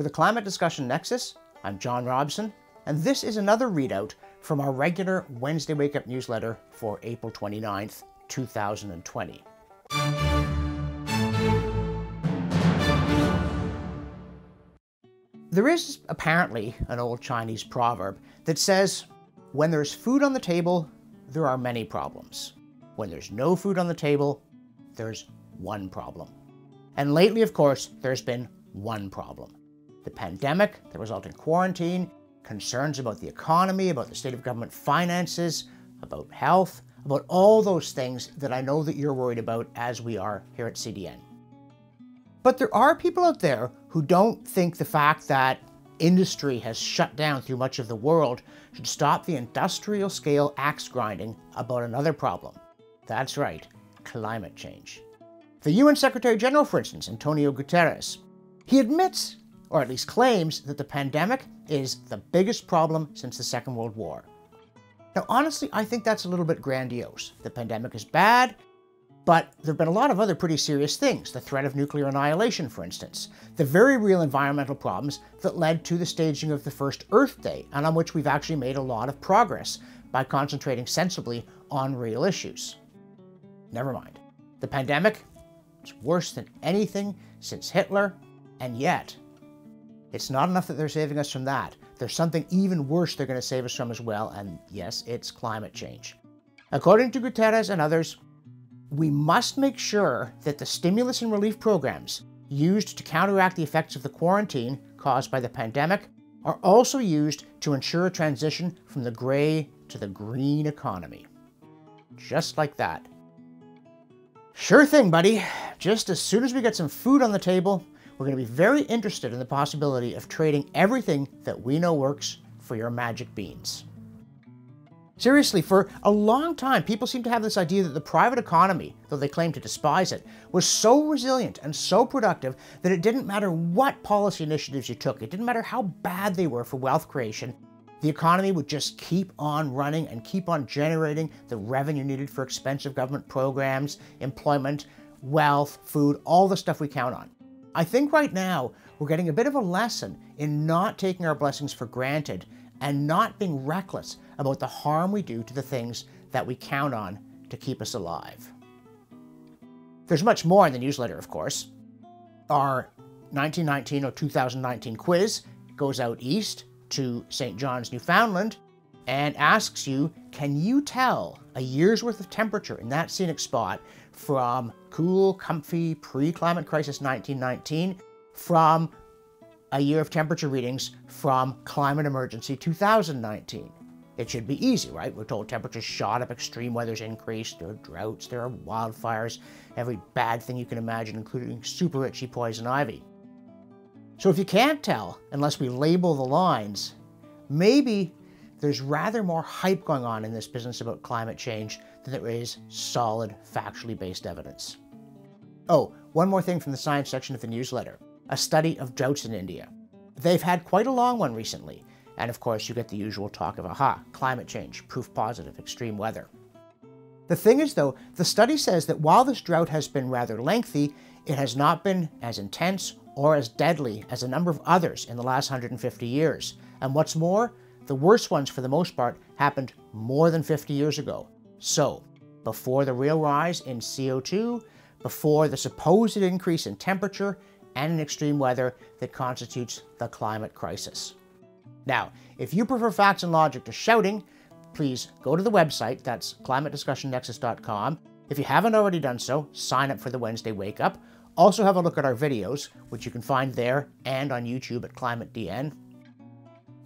For the Climate Discussion Nexus, I'm John Robson, and this is another readout from our regular Wednesday Wake Up newsletter for April 29th, 2020. There is apparently an old Chinese proverb that says, when there's food on the table, there are many problems. When there's no food on the table, there's one problem. And lately, of course, there's been one problem. The pandemic, the resulting quarantine, concerns about the economy, about the state of government finances, about health, about all those things that I know that you're worried about as we are here at CDN. But there are people out there who don't think the fact that industry has shut down through much of the world should stop the industrial scale axe grinding about another problem. That's right, climate change. The UN Secretary General, for instance, Antonio Guterres, he admits, or at least claims, that the pandemic is the biggest problem since the Second World War. Now, honestly, I think that's a little bit grandiose. The pandemic is bad, but there have been a lot of other pretty serious things. The threat of nuclear annihilation, for instance. The very real environmental problems that led to the staging of the first Earth Day, and on which we've actually made a lot of progress by concentrating sensibly on real issues. Never mind. The pandemic is worse than anything since Hitler, and yet, it's not enough that they're saving us from that. There's something even worse they're going to save us from as well, and yes, it's climate change. According to Guterres and others, we must make sure that the stimulus and relief programs used to counteract the effects of the quarantine caused by the pandemic are also used to ensure a transition from the gray to the green economy. Just like that. Sure thing, buddy. Just as soon as we get some food on the table, we're going to be very interested in the possibility of trading everything that we know works for your magic beans. Seriously, for a long time, people seem to have this idea that the private economy, though they claim to despise it, was so resilient and so productive that it didn't matter what policy initiatives you took, it didn't matter how bad they were for wealth creation, the economy would just keep on running and keep on generating the revenue needed for expensive government programs, employment, wealth, food, all the stuff we count on. I think right now we're getting a bit of a lesson in not taking our blessings for granted and not being reckless about the harm we do to the things that we count on to keep us alive. There's much more in the newsletter, of course. Our 1919 or 2019 quiz goes out east to St. John's, Newfoundland, and asks you can you tell a year's worth of temperature in that scenic spot from cool, comfy, pre climate crisis 1919 from a year of temperature readings from climate emergency 2019. It should be easy, right? We're told temperatures shot up, extreme weather's increased, there are droughts, there are wildfires, every bad thing you can imagine, including super itchy poison ivy. So if you can't tell, unless we label the lines, maybe there's rather more hype going on in this business about climate change than there is solid, factually based evidence. Oh, one more thing from the science section of the newsletter a study of droughts in India. They've had quite a long one recently, and of course, you get the usual talk of aha, climate change, proof positive, extreme weather. The thing is, though, the study says that while this drought has been rather lengthy, it has not been as intense or as deadly as a number of others in the last 150 years. And what's more, the worst ones, for the most part, happened more than 50 years ago. So, before the real rise in CO2, before the supposed increase in temperature, and in extreme weather that constitutes the climate crisis. Now, if you prefer facts and logic to shouting, please go to the website, that's climatediscussionnexus.com. If you haven't already done so, sign up for the Wednesday Wake Up. Also have a look at our videos, which you can find there and on YouTube at ClimateDN.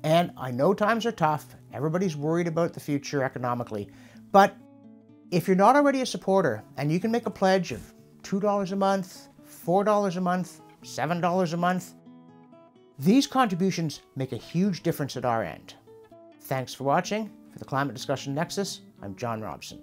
And I know times are tough, everybody's worried about the future economically, but if you're not already a supporter and you can make a pledge of $2 a month, $4 a month, $7 a month. These contributions make a huge difference at our end. Thanks for watching. For the Climate Discussion Nexus, I'm John Robson.